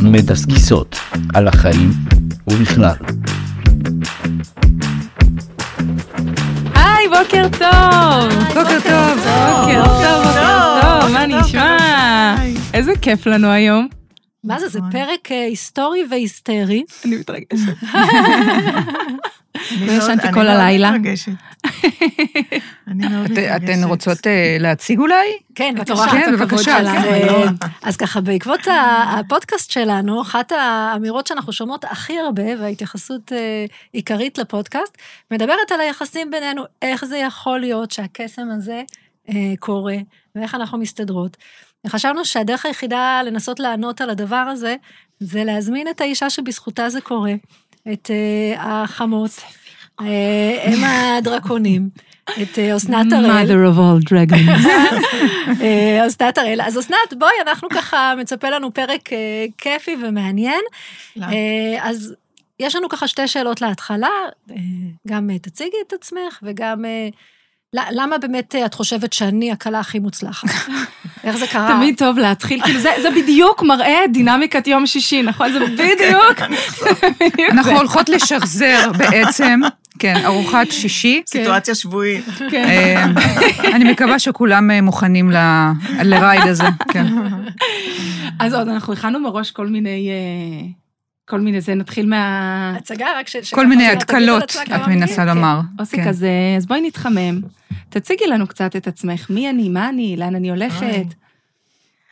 מדסקסות על החיים ובכלל. היי, בוקר טוב! בוקר טוב. בוקר טוב, בוקר טוב, מה נשמע? איזה כיף לנו היום. מה זה, זה פרק אה, היסטורי והיסטרי. אני מתרגשת. אני לא מאוד- ישנתי אני כל מאוד הלילה. מתרגשת. אני מאוד מתרגשת. אתן רוצות אה, להציג אולי? כן, בבקשה. כן, בבקשה. אז, כן, אה. אז ככה, בעקבות הפודקאסט שלנו, אחת האמירות שאנחנו שומעות הכי הרבה, וההתייחסות אה, עיקרית לפודקאסט, מדברת על היחסים בינינו, איך זה יכול להיות שהקסם הזה קורה, ואיך אנחנו מסתדרות. וחשבנו שהדרך היחידה לנסות לענות על הדבר הזה, זה להזמין את האישה שבזכותה זה קורה, את אה, החמות, אה, אם הדרקונים, את אה, אסנת הראל. mother of all dragons. אסנת הראל. אז אסנת, בואי, אנחנו ככה, מצפה לנו פרק כיפי ומעניין. אה, אז יש לנו ככה שתי שאלות להתחלה, גם תציגי את עצמך וגם... ל- למה באמת אה, את חושבת שאני הכלה הכי מוצלחת? איך זה קרה? תמיד טוב להתחיל, כאילו זה- זה בדיוק מראה את דינמיקת יום שישי, נכון? זה בדיוק. בדיוק אנחנו. הולכות לשחזר בעצם, כן, ארוחת שישי. סיטואציה שבועית. כן. אה, אני מקווה שכולם אה, מוכנים לרייד הזה, כן. אז עוד, אנחנו הכנו מראש כל מיני, כל מיני זה, נתחיל מה... הצגה, רק ש... כל מיני התקלות, את. מנסה כן. לומר. אוסי, כן. אז, אה, אז בואי נתחמם. תציגי לנו קצת את עצמך, מי אני, מה אני, לאן אני הולכת. אוי.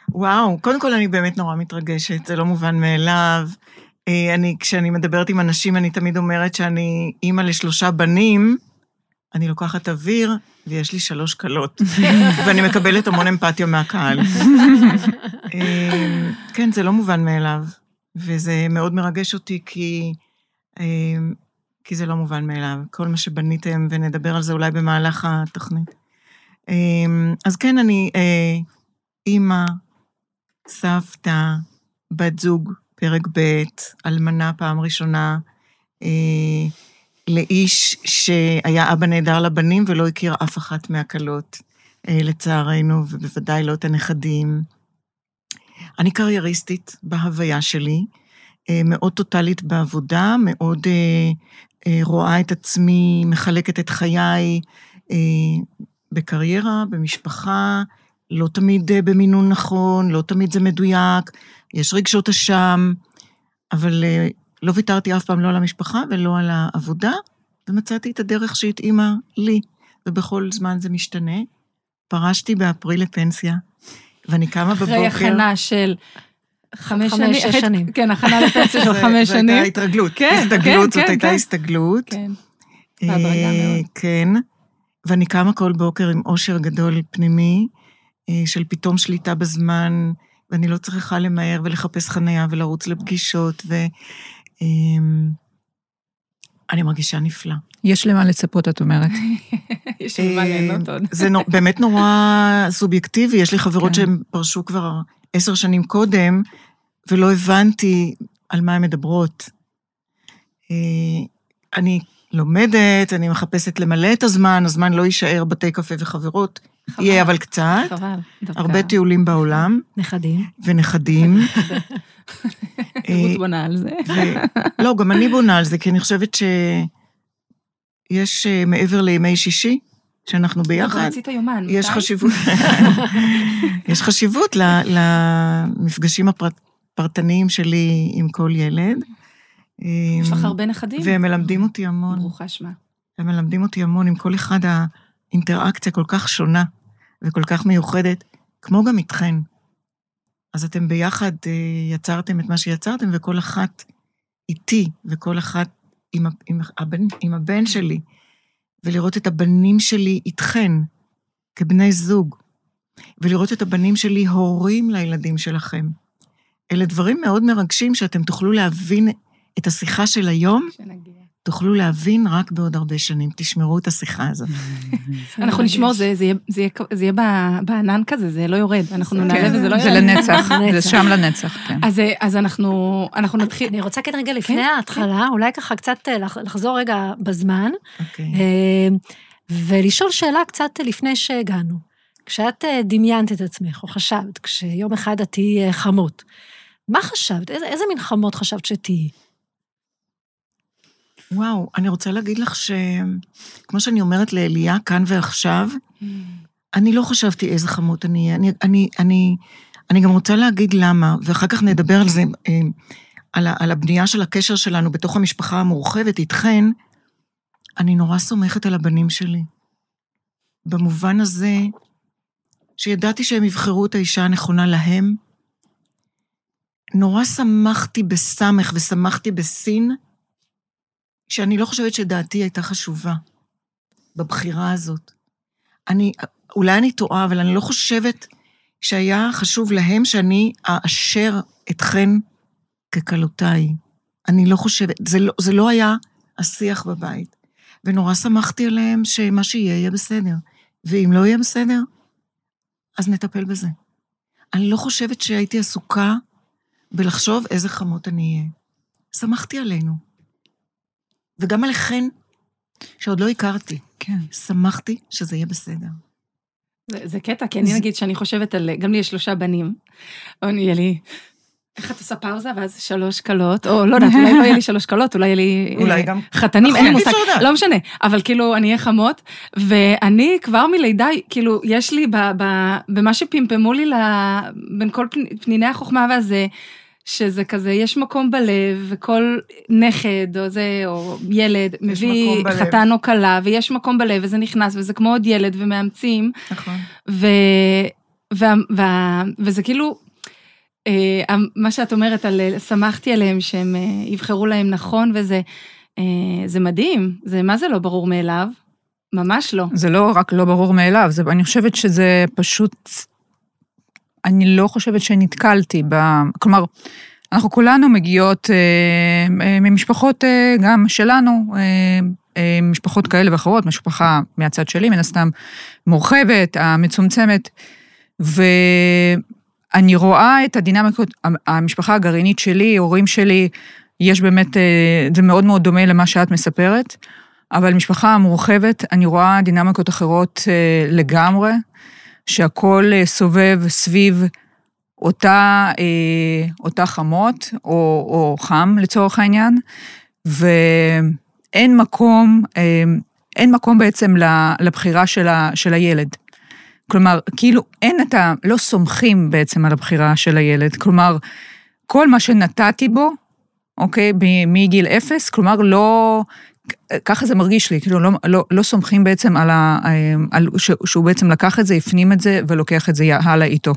וואו, קודם כל אני באמת נורא מתרגשת, זה לא מובן מאליו. אה, אני, כשאני מדברת עם אנשים, אני תמיד אומרת שאני אימא לשלושה בנים, אני לוקחת אוויר, ויש לי שלוש כלות, ואני מקבלת המון אמפתיה מהקהל. אה, כן, זה לא מובן מאליו, וזה מאוד מרגש אותי, כי, אה, כי זה לא מובן מאליו. כל מה שבניתם, ונדבר על זה אולי במהלך התוכנית. אה, אז כן, אני אה, אימא, סבתא, בת זוג, פרק ב', אלמנה פעם ראשונה, לאיש שהיה אבא נהדר לבנים ולא הכיר אף אחת מהכלות, לצערנו, ובוודאי לא את הנכדים. אני קרייריסטית בהוויה שלי, אה, מאוד טוטאלית בעבודה, מאוד אה, אה, רואה את עצמי, מחלקת את חיי בקריירה, במשפחה, לא תמיד במינון נכון, לא תמיד זה מדויק, יש רגשות אשם, אבל לא ויתרתי אף פעם לא על המשפחה ולא על העבודה, ומצאתי את הדרך שהתאימה לי, ובכל זמן זה משתנה. פרשתי באפריל לפנסיה, ואני קמה בבוקר... אחרי הכנה של חמש חמש, שנים. שש שנים. כן, הכנה לפנסיה של חמש זו שנים. הייתה התרגלות. כן, הסתגלות, כן, זאת כן, הייתה כן. הסתגלות. כן. אה, בהדרגה מאוד. כן, ואני קמה כל בוקר עם אושר גדול פנימי, אה, של פתאום שליטה בזמן, ואני לא צריכה למהר ולחפש חנייה ולרוץ לפגישות, ו... אני מרגישה נפלא. יש למה לצפות, את אומרת. יש לי מה ליהנות עוד. אה, זה באמת נורא סובייקטיבי, יש לי חברות כן. שהן פרשו כבר עשר שנים קודם, ולא הבנתי על מה הן מדברות. אה, אני לומדת, אני מחפשת למלא את הזמן, הזמן לא יישאר בתי קפה וחברות, חבל. יהיה אבל קצת, חבל. דווקא. הרבה טיולים בעולם, נכדים. ונכדים. רות בונה על זה. לא, גם אני בונה על זה, כי אני חושבת שיש אה, מעבר לימי שישי, שאנחנו ביחד, רצית יומן. יש מתי? חשיבות, יש חשיבות למפגשים הפרטניים שלי עם כל ילד. יש לך הרבה נכדים? והם מלמדים אותי המון, ברוכה שמה. הם מלמדים אותי המון, עם כל אחד האינטראקציה כל כך שונה וכל כך מיוחדת, כמו גם איתכן. אז אתם ביחד אה, יצרתם את מה שיצרתם, וכל אחת איתי, וכל אחת עם, עם, הבן, עם הבן שלי, ולראות את הבנים שלי איתכן, כבני זוג, ולראות את הבנים שלי הורים לילדים שלכם. אלה דברים מאוד מרגשים שאתם תוכלו להבין את השיחה של היום, שנגיע. תוכלו להבין רק בעוד הרבה שנים. תשמרו את השיחה הזאת. אנחנו נשמור, זה זה יהיה- זה זה בענן כזה, זה לא יורד. אנחנו כן. נעלה וזה לא זה ירד. לנצח, זה. שם לנצח, כן. אז, אה, אז אנחנו, אנחנו נתחיל... אני רוצה כן רגע לפני כן, ההתחלה, אולי ככה קצת אה, לח- לחזור רגע בזמן, אוקיי. אה, ולשאול שאלה קצת לפני שהגענו. כשאת דמיינת את עצמך, או חשבת, כשיום אחד את תהיי חמות, מה חשבת? איזה, איזה מין חמות חשבת שתהיי? וואו, אני רוצה להגיד לך ש... כמו שאני אומרת לאליה כאן ועכשיו, אני לא חשבתי איזה חמות אני אהיה. אני, אני, אני, אני גם רוצה להגיד למה, ואחר כך נדבר על זה, אה, על, על הבנייה של הקשר שלנו בתוך המשפחה המורחבת איתכן. אני נורא סומכת על הבנים שלי. במובן הזה שידעתי שהם יבחרו את האישה הנכונה להם. נורא שמחתי בסמך ושמחתי בסין, שאני לא חושבת שדעתי הייתה חשובה בבחירה הזאת. אני, אולי אני טועה, אבל אני לא חושבת שהיה חשוב להם שאני אאשר אתכן ככלותיי. אני לא חושבת, זה לא, זה לא היה השיח בבית. ונורא שמחתי עליהם שמה שיהיה, יהיה בסדר. ואם לא יהיה בסדר, אז נטפל בזה. אני לא חושבת שהייתי עסוקה בלחשוב איזה חמות אני אהיה. שמחתי עלינו. וגם עליכן, שעוד לא הכרתי. כן. שמחתי שזה יהיה בסדר. זה, זה קטע, כי אני נגיד שאני חושבת על... גם לי יש שלושה בנים, או יהיה לי... איך את עושה פאוזה, ואז שלוש כלות, או לא יודעת, אולי לא יהיה לי שלוש כלות, אולי יהיה לי... אולי אה, גם- חתנים, אין לי נכון, מושג. לא משנה, אבל כאילו, אני אהיה חמות, ואני כבר מלידה, כאילו, יש לי, ב, ב, במה שפמפמו לי, בין כל פני, פניני החוכמה והזה, שזה כזה, יש מקום בלב, וכל נכד או זה, או ילד, מביא. חתן או כלה, ויש מקום בלב, וזה נכנס, וזה כמו עוד ילד, ומאמצים, נכון. ו, וה, וה, וזה כאילו, אה, מה שאת אומרת על שמחתי עליהם שהם אה, יבחרו להם נכון וזה, אה, זה מדהים, זה מה זה לא ברור מאליו? ממש לא. זה לא רק לא ברור מאליו, זה, אני חושבת שזה פשוט... אני לא חושבת שנתקלתי ב... כלומר, אנחנו כולנו מגיעות אה, אה, ממשפחות אה, גם שלנו, אה, אה, משפחות כאלה ואחרות, משפחה מהצד שלי, מן הסתם, מורחבת, המצומצמת, ואני רואה את הדינמיקות, המשפחה הגרעינית שלי, הורים שלי, יש באמת, אה, זה מאוד מאוד דומה למה שאת מספרת. אבל משפחה המורחבת, אני רואה דינמיקות אחרות לגמרי, שהכל אה, סובב סביב אותה, אה, אותה חמות, או, או חם לצורך העניין, ואין מקום, אה, אין מקום בעצם לבחירה של, ה, של הילד. כלומר, כאילו אין את ה... לא סומכים בעצם על הבחירה של הילד. כלומר, כל מה שנתתי בו, אוקיי, מגיל אפס, כלומר, לא... ככה זה מרגיש לי, כאילו לא, לא, לא סומכים בעצם על ה... על, ש, שהוא בעצם לקח את זה, הפנים את זה ולוקח את זה הלאה איתו.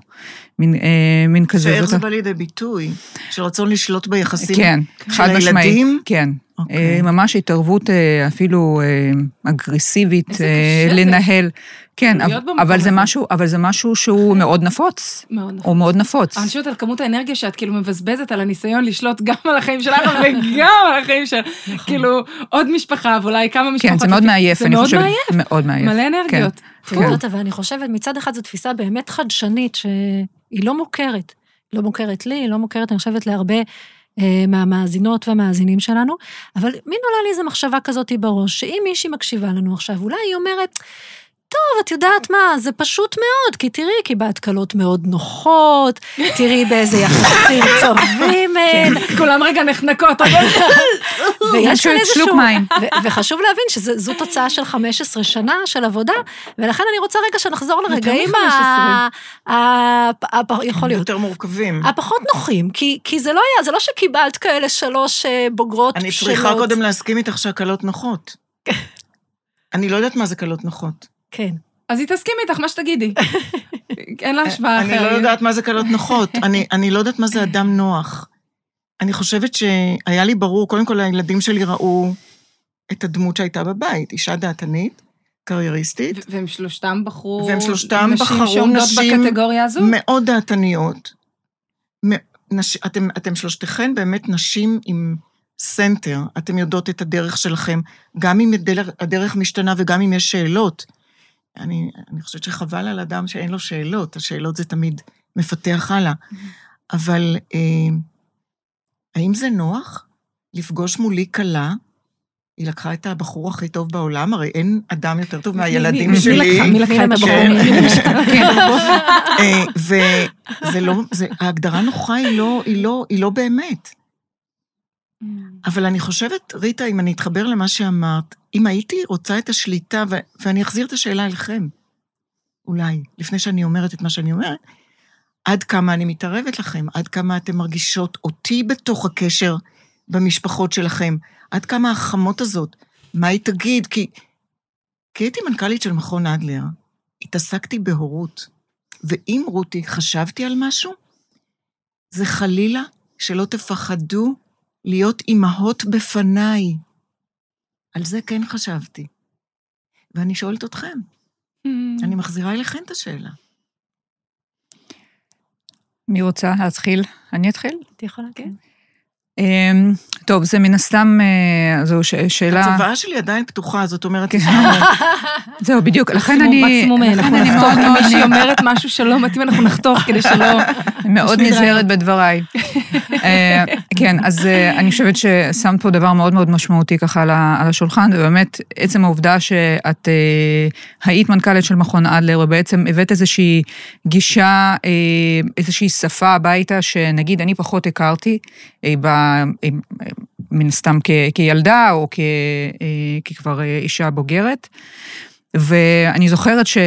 מין, אה, מין כזה. שאיך זה בא לידי ביטוי? של רצון לשלוט ביחסים כן, של חד משמעית. הילדים? כן. אוקיי. אה, ממש התערבות אה, אפילו אה, אגרסיבית, אה. לנהל. כן, אבל- זה. משהו, אבל זה משהו שהוא מאוד נפוץ. מאוד נכון. הוא מאוד נפוץ. אני חושבת על כמות האנרגיה שאת כאילו מבזבזת על הניסיון לשלוט גם על החיים שלנו וגם על החיים של, כאילו, עוד משפחה ואולי כמה משפחות. כן, זה מאוד מעייף, אני זה חושבת. מאוד מעייף, מאוד מעייף. מלא אנרגיות. כן. את יודעת, אבל אני חושבת, מצד אחד זו תפיסה באמת חדשנית, שהיא לא מוכרת. לא מוכרת לי, היא לא מוכרת, אני חושבת, להרבה אה, מהמאזינות והמאזינים שלנו, אבל מין עולה לי איזו מחשבה כזאת בראש, שאם מישהי מקשיבה לנו עכשיו, אולי היא אומרת, טוב, את יודעת מה, זה פשוט מאוד, כי תראי, קיבלת קלות מאוד נוחות, תראי באיזה יחסים טובים הן, כולם רגע נחנקות. ויש כאן איזשהו... שלוק מים. ו- וחשוב להבין שזו תוצאה של 15 שנה של עבודה, ולכן אני רוצה רגע שנחזור לרגעים ה... יכול להיות. יותר מורכבים. הפחות נוחים, כי, כי זה לא היה, זה לא שקיבלת כאלה שלוש אה, בוגרות אני בשלות. צריכה קודם להסכים איתך שהקלות נוחות. אני לא יודעת מה זה קלות נוחות. כן. אז היא תסכים איתך, מה שתגידי. אין לה השוואה אחרת. אני לא יודעת מה זה קלות נוחות. אני, אני לא יודעת מה זה אדם נוח. אני חושבת שהיה לי ברור, קודם כל הילדים שלי ראו את הדמות שהייתה בבית, אישה דעתנית, קרייריסטית, ו- והם שלושתם בחרו... והם שלושתם בחרו נשים שעומדות נשים בקטגוריה הזו? מאוד דעתניות. נש, אתם, אתם שלושתכן באמת נשים עם center, אתם יודעות את הדרך שלכם, גם אם הדרך, הדרך משתנה וגם אם יש שאלות. אני, אני חושבת שחבל על אדם שאין לו שאלות, השאלות זה תמיד מפתח הלאה. אבל אה, האם זה נוח לפגוש מולי כלה היא לקחה את הבחור הכי טוב בעולם, הרי אין אדם יותר טוב מהילדים שלי. מי לקחה את הבחור? כן. לקחה? אה, וזה לא, ההגדרה נוחה היא לא, לא, היא לא באמת. אבל אני חושבת, ריטה, אם אני אתחבר למה שאמרת, אם הייתי רוצה את השליטה, ו- ואני אחזיר את השאלה אליכם, אולי, לפני שאני אומרת את מה שאני אומרת, עד כמה אני מתערבת לכם, עד כמה אתן מרגישות אותי בתוך הקשר במשפחות שלכם, עד כמה החמות הזאת, מה היא תגיד? כי, כי הייתי מנכ"לית של מכון אדלר, התעסקתי בהורות, ואם, רותי, חשבתי על משהו, זה חלילה שלא תפחדו להיות אימהות בפניי. על זה כן חשבתי. ואני שואלת אתכם, אני מחזירה אליכם את השאלה. מי רוצה להתחיל? אני אתחיל? את יכולה, כן. אמ, טוב, זה מן הסתם, אה, זו ש- שאלה... הצוואה שלי עדיין פתוחה, זאת אומרת, כן. זהו, בדיוק, לכן אני... מקסימום לכן אנחנו אני נחתוך, מאוד אם מאוד מישהי אומרת משהו שלא מתאים, אנחנו נחתוך כדי שלא... מאוד בשביל נזהרת בדבריי. אה, כן, אז אה, אני חושבת ששמת פה דבר מאוד מאוד משמעותי ככה על השולחן, ובאמת, עצם העובדה שאת היית מנכ"לית של מכון אדלר, ובעצם הבאת איזושהי גישה, איזושהי שפה הביתה, שנגיד אני פחות הכרתי, ב- מן הסתם כ- כילדה, או כ- אה, ככבר אה, אישה בוגרת. ואני זוכרת ש...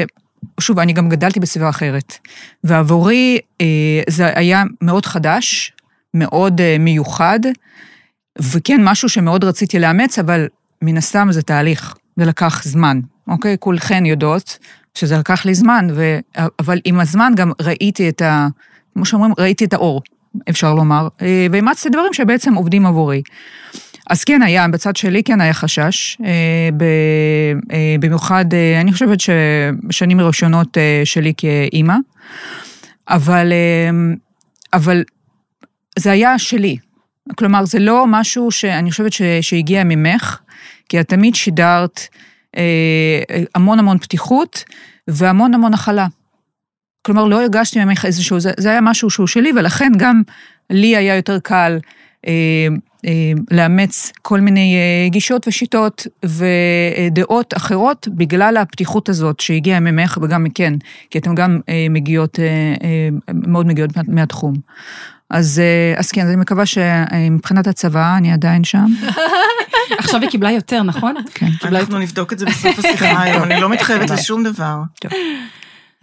שוב, אני גם גדלתי בסביבה אחרת. ועבורי אה, זה היה מאוד חדש, מאוד מיוחד, וכן, משהו שמאוד רציתי לאמץ, אבל מן הסתם זה תהליך, זה לקח זמן, אוקיי? כולכן יודעות שזה לקח לי זמן, ו... אבל עם הזמן גם ראיתי את ה... כמו שאומרים, ראיתי את האור, אפשר לומר, אה, ואימצתי דברים שבעצם עובדים עבורי. אז כן היה, בצד שלי כן היה חשש, אה, אה, במיוחד, אני חושבת שבשנים הראשונות שלי כאימא, אבל, אבל זה היה שלי. כלומר, זה לא משהו שאני חושבת שהגיע ממך, כי את תמיד שידרת המון המון פתיחות והמון המון הכלה. כלומר, לא הרגשתי ממך איזשהו, זה, זה היה משהו שהוא שלי, ולכן גם לי היה יותר קל אה, אה, לאמץ כל מיני אה, גישות ושיטות ודעות אחרות בגלל הפתיחות הזאת שהגיעה ממך וגם מכן, כי אתן גם אה, מגיעות, אה, אה, מאוד מגיעות מה, מהתחום. אז, אה, אז כן, אני מקווה שמבחינת הצבא אני עדיין שם. עכשיו היא קיבלה יותר, נכון? כן. אנחנו נבדוק את זה בסוף השיחה היום, אני לא מתחייבת לשום דבר.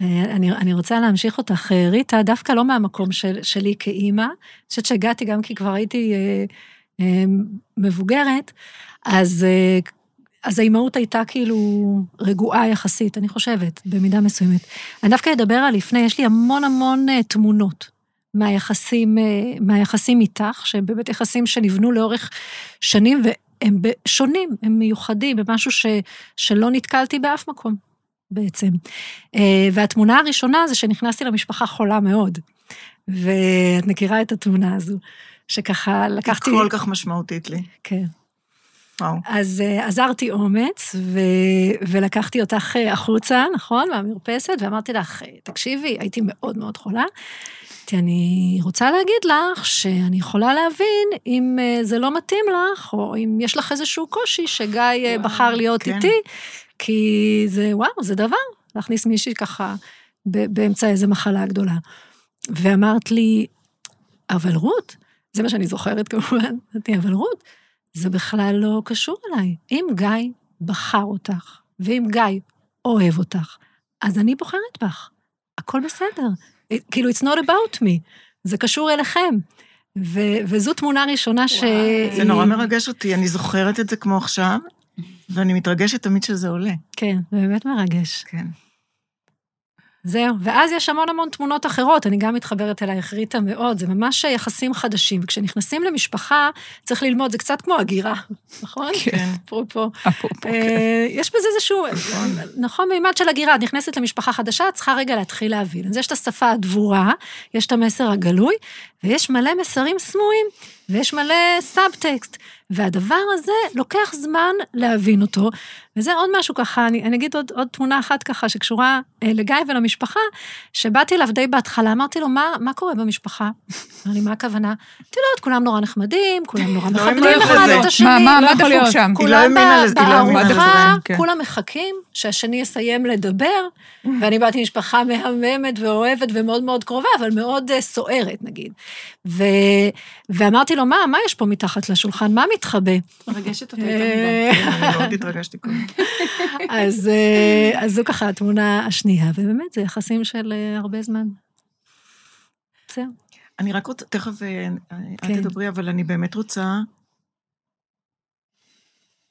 אה, אני, אני רוצה להמשיך אותך, אה, ריטה, דווקא לא מהמקום של, שלי כאימא, אני חושבת שהגעתי גם כי כבר הייתי אה, אה, מבוגרת, אז, אה, אז האימהות הייתה כאילו רגועה יחסית, אני חושבת, במידה מסוימת. אני דווקא אדבר על לפני, יש לי המון המון אה, תמונות מהיחסים, אה, מהיחסים איתך, שהם באמת יחסים שנבנו לאורך שנים, והם שונים, הם מיוחדים, הם משהו ש, שלא נתקלתי באף מקום. בעצם. אה, והתמונה הראשונה זה שנכנסתי למשפחה חולה מאוד. ואת מכירה את התמונה הזו, שככה לקחתי... כל כך משמעותית לי. כן. וואו. אז uh, עזרתי אומץ, ו... ולקחתי אותך uh, החוצה, נכון, מהמרפסת, ואמרתי לך, תקשיבי, הייתי מאוד מאוד חולה. אמרתי, אני רוצה להגיד לך שאני יכולה להבין אם זה לא מתאים לך, או אם יש לך איזשהו קושי שגיא uh, בחר להיות כן. איתי, כי זה, וואו, זה דבר, להכניס מישהי ככה באמצע איזו מחלה גדולה. ואמרת לי, אבל רות, זה מה שאני זוכרת כמובן, אמרתי, אבל רות, זה בכלל לא קשור אליי. אם גיא בחר אותך, ואם גיא אוהב אותך, אז אני בוחרת בך. הכל בסדר. כאילו, it's not about me, זה קשור אליכם. ו- וזו תמונה ראשונה ש... זה נורא מרגש אותי, אני זוכרת את זה כמו עכשיו, ואני מתרגשת תמיד שזה עולה. כן, זה באמת מרגש. כן. זהו, ואז יש המון המון תמונות אחרות, אני גם מתחברת אלייך, ריטה, מאוד, זה ממש יחסים חדשים. וכשנכנסים למשפחה, צריך ללמוד, זה קצת כמו הגירה, נכון? כן. אפרופו. אפרופו, כן. אה, יש בזה איזשהו, נכון, מימד של הגירה, את נכנסת למשפחה חדשה, את צריכה רגע להתחיל להבין. אז יש את השפה הדבורה, יש את המסר הגלוי, ויש מלא מסרים סמויים, ויש מלא סאבטקסט. והדבר הזה לוקח זמן להבין אותו, וזה עוד משהו ככה, אני, אני אגיד עוד, עוד תמונה אחת ככה שקשורה אה, לגיא ולמשפחה, שבאתי אליו די בהתחלה, אמרתי לו, מה, מה קורה במשפחה? אמר לי, מה הכוונה? את יודעת, כולם נורא נחמדים, כולם נורא לא מכבדים אחד. את השני. מה, מה, לא מה יכול דפוק להיות. שם? לא כולם לא בארוחה, לזה, כן. כולם מחכים שהשני יסיים לדבר, ואני באתי ממשפחה מהממת ואוהבת ומאוד מאוד קרובה, אבל מאוד אה, סוערת, נגיד. ואמרתי לו, מה, מה יש פה מתחת לשולחן? מה מתחבא? מרגשת אותה יותר מדי. אה, אני מאוד התרגשתי קודם. אז, אה, אז זו ככה התמונה השנייה, ובאמת, זה יחסים של אה, הרבה זמן. זהו. אני רק רוצה, תכף אה, כן. תדברי, אבל אני באמת רוצה...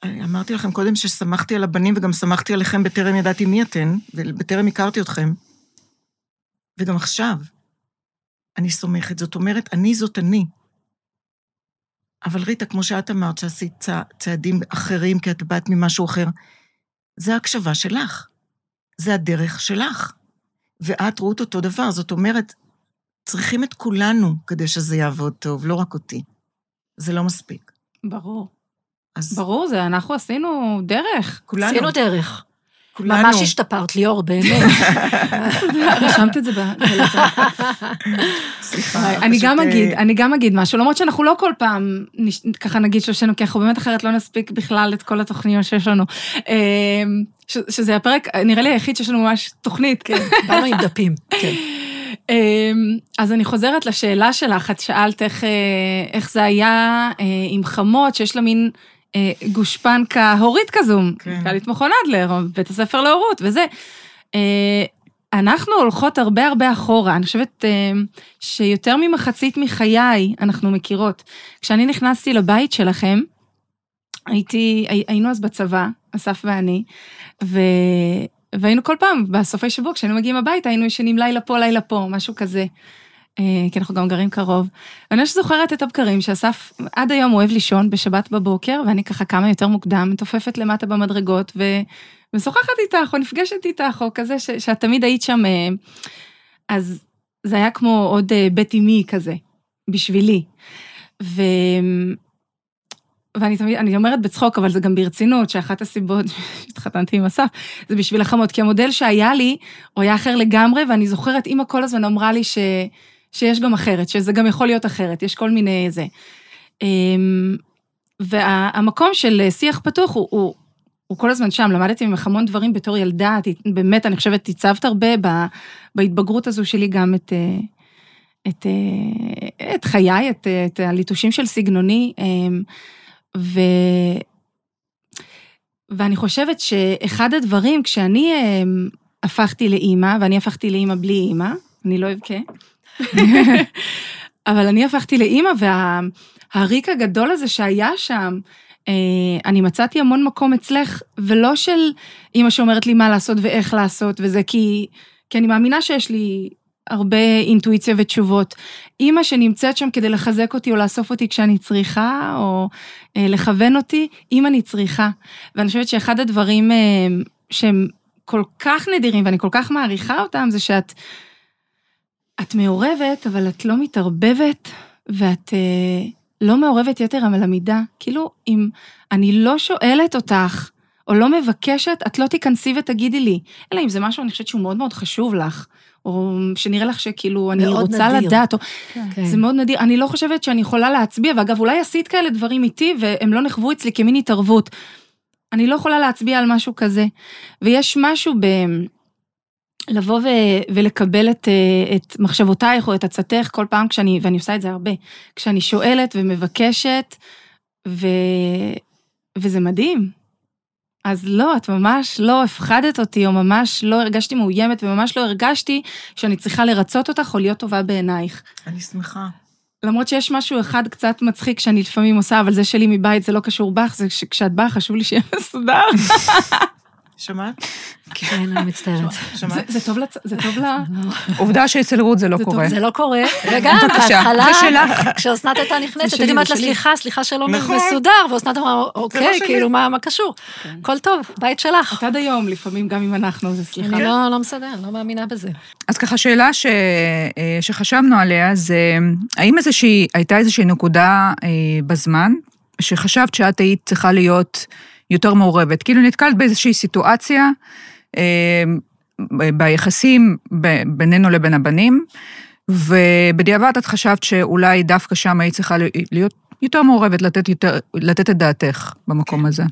אמרתי לכם קודם ששמחתי על הבנים וגם שמחתי עליכם בטרם ידעתי מי אתן, ובטרם הכרתי אתכם. וגם עכשיו, אני סומכת. זאת אומרת, אני זאת אני. אבל ריטה, כמו שאת אמרת, שעשית צע, צעדים אחרים כי את באת ממשהו אחר, זה ההקשבה שלך. זה הדרך שלך. ואת רות אותו דבר. זאת אומרת, צריכים את כולנו כדי שזה יעבוד טוב, לא רק אותי. זה לא מספיק. ברור. אז ברור, זה אנחנו עשינו דרך. כולנו, עשינו דרך. כולנו. ממש השתפרת, ליאור, באמת. רשמת את זה בצד. סליחה, אני גם אה, אגיד, אני גם אגיד משהו, למרות שאנחנו לא כל פעם ככה נגיד שלושנו, כי אנחנו באמת אחרת לא נספיק בכלל את כל התוכניות שיש לנו. אה, שזה הפרק, נראה לי היחיד שיש לנו ממש תוכנית. כן, באנו עם דפים. כן. אה, אז אני חוזרת לשאלה שלך, את שאלת איך, איך זה היה עם חמות, שיש לה מין גושפנקה הורית כזו, כן. לי את מכון אדלר, בית הספר להורות וזה. אה, אנחנו הולכות הרבה הרבה אחורה, אני חושבת אה, שיותר ממחצית מחיי אנחנו מכירות. כשאני נכנסתי לבית שלכם, הייתי, הי- היינו אז בצבא, אסף ואני, ו... והיינו כל פעם, בסופי שבוע, כשהיינו מגיעים הביתה, היינו ישנים לילה פה, לילה פה, משהו כזה. אה, כי אנחנו גם גרים קרוב. ואני ממש זוכרת את הבקרים שאסף עד היום אוהב לישון בשבת בבוקר, ואני ככה קמה יותר מוקדם, מתופפת למטה במדרגות. ומשוחחת איתך, או נפגשת איתך, או כזה, ש... שאת תמיד היית שם. אה, אז זה היה כמו עוד אה, בית אמי כזה, בשבילי. ו... ואני תמיד, אני אומרת בצחוק, אבל זה גם ברצינות, שאחת הסיבות שהתחתנתי עם אסף, זה בשביל החמות, כי המודל שהיה לי, הוא היה אחר לגמרי, ואני זוכרת, אימא כל הזמן אמרה לי ש... שיש גם אחרת, שזה גם יכול להיות אחרת, יש כל מיני זה. אמ, והמקום של שיח פתוח הוא, הוא, הוא כל הזמן שם, למדתי ממך המון דברים בתור ילדה, באמת, אני חושבת, הצבת הרבה בהתבגרות הזו שלי גם את, אה, את, אה, את חיי, את, אה, את הליטושים של סגנוני, אמ, ו... ואני חושבת שאחד הדברים, כשאני אמ, הפכתי לאימא, ואני הפכתי לאימא בלי אימא, אני לא אבכה, אבל אני הפכתי לאימא, והריק הגדול הזה שהיה שם, אה, אני מצאתי המון מקום אצלך, ולא של אימא שאומרת לי מה לעשות ואיך לעשות, וזה כי, כי אני מאמינה שיש לי הרבה אינטואיציה ותשובות. אימא שנמצאת שם כדי לחזק אותי או לאסוף אותי כשאני צריכה, או אה, לכוון אותי, אם אני צריכה. ואני חושבת שאחד הדברים אה, שהם כל כך נדירים, ואני כל כך מעריכה אותם, זה שאת את מעורבת, אבל את לא מתערבבת, ואת אה, לא מעורבת יתר על המידה. כאילו, אם אני לא שואלת אותך, או לא מבקשת, את לא תיכנסי ותגידי לי. אלא אם זה משהו, אני חושבת שהוא מאוד מאוד חשוב לך, או שנראה לך שכאילו אני רוצה נדיר. לדעת, או... כן. זה מאוד נדיר. אני לא חושבת שאני יכולה להצביע, ואגב, אולי עשית כאלה דברים איתי, והם לא נחוו אצלי כמין התערבות. אני לא יכולה להצביע על משהו כזה. ויש משהו ב... לבוא ו... ולקבל את, אה, את מחשבותייך או את עצתך כל פעם כשאני, ואני עושה את זה הרבה, כשאני שואלת ומבקשת, ו... וזה מדהים. אז לא, את ממש לא הפחדת אותי, או ממש לא הרגשתי מאוימת, וממש לא הרגשתי שאני צריכה לרצות אותך או להיות טובה בעינייך. אני שמחה. למרות שיש משהו אחד קצת מצחיק שאני לפעמים עושה, אבל זה שלי מבית, זה לא קשור בך, זה שכשאת באה חשוב לי שיהיה מסודר. שמעת? כן, אני מצטערת. זה- טוב לצ- זה טוב ל... עובדה שאצל רות זה לא קורה. זה לא קורה, וגם בהתחלה. כשאסנת הייתה נכנסת, הייתי אומרת לה. סליחה, סליחה שלא נכון. מסודר, ואסנת אמרה, אוקיי, שלי." כאילו, מה קשור? כן. הכל טוב, בית שלך. עד היום, לפעמים גם אם אנחנו, זה סליחה. אני לא לא מסדר, אני לא מאמינה בזה. אז ככה, שאלה ש... אה, שחשבנו עליה זה, האם איזושהי, הייתה איזושהי נקודה אה, בזמן, שחשבת שאת היית צריכה להיות יותר מעורבת? כאילו נתקלת באיזושהי סיטואציה אה, ביחסים ב- בינינו לבין הבנים, ובדיעבד את חשבת שאולי דווקא שם היית צריכה להיות יותר מעורבת, לתת, יותר, לתת את דעתך במקום הזה.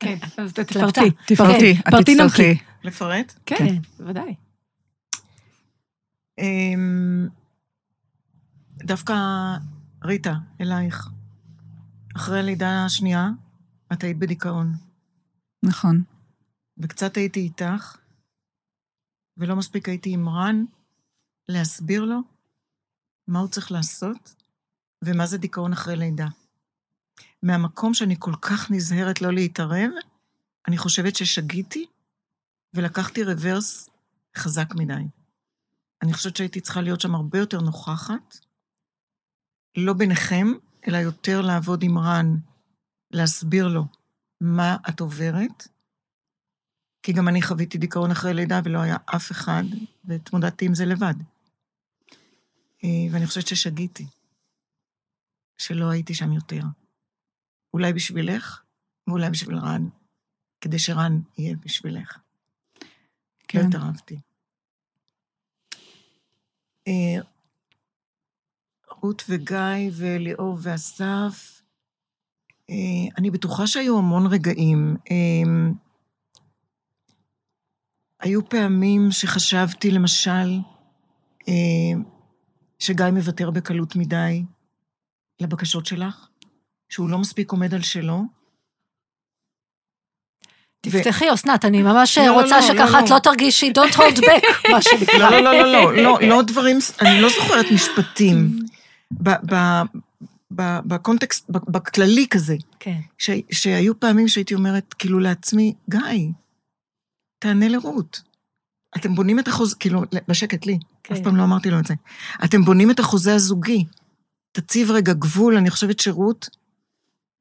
כן, אז התלבטה. תפרטי. תפרטי, את. תצטרכי. לפרט? כן, בוודאי. אמ, דווקא, ריטה, אלייך. אחרי הלידה השנייה, את היית בדיכאון, נכון. וקצת הייתי איתך, ולא מספיק הייתי עם רן להסביר לו מה הוא צריך לעשות ומה זה דיכאון אחרי לידה. מהמקום שאני כל כך נזהרת לא להתערב, אני חושבת ששגיתי ולקחתי רוורס חזק מדי. אני חושבת שהייתי צריכה להיות שם הרבה יותר נוכחת, לא ביניכם, אלא יותר לעבוד עם רן, להסביר לו מה את עוברת, כי גם אני חוויתי דיכאון אחרי לידה ולא היה אף אחד, והתמודדתי עם זה לבד. אה, ואני חושבת ששגיתי, שלא הייתי שם יותר. אולי בשבילך, ואולי בשביל רן, כדי שרן יהיה בשבילך. כן. לא כן. התערבתי. אה, רות וגיא וליאור ואסף, אני בטוחה שהיו המון רגעים. אה, היו פעמים שחשבתי, למשל, אה, שגיא מוותר בקלות מדי לבקשות שלך, שהוא לא מספיק עומד על שלו. תפתחי, אסנת, אני ממש לא, רוצה לא, שככה לא, את לא. תרגישי, don't hold back, מה שנקרא. לא, לא, לא, לא, לא, לא, לא דברים, אני לא זוכרת משפטים. בקונטקסט, בכללי כזה, כן. ש- שהיו פעמים שהייתי אומרת, כאילו, לעצמי, גיא, תענה לרות. אתם בונים את החוזה, כאילו, בשקט לי, כן. אף פעם לא אמרתי לו את זה. אתם בונים את החוזה הזוגי. תציב רגע גבול, אני חושבת שרות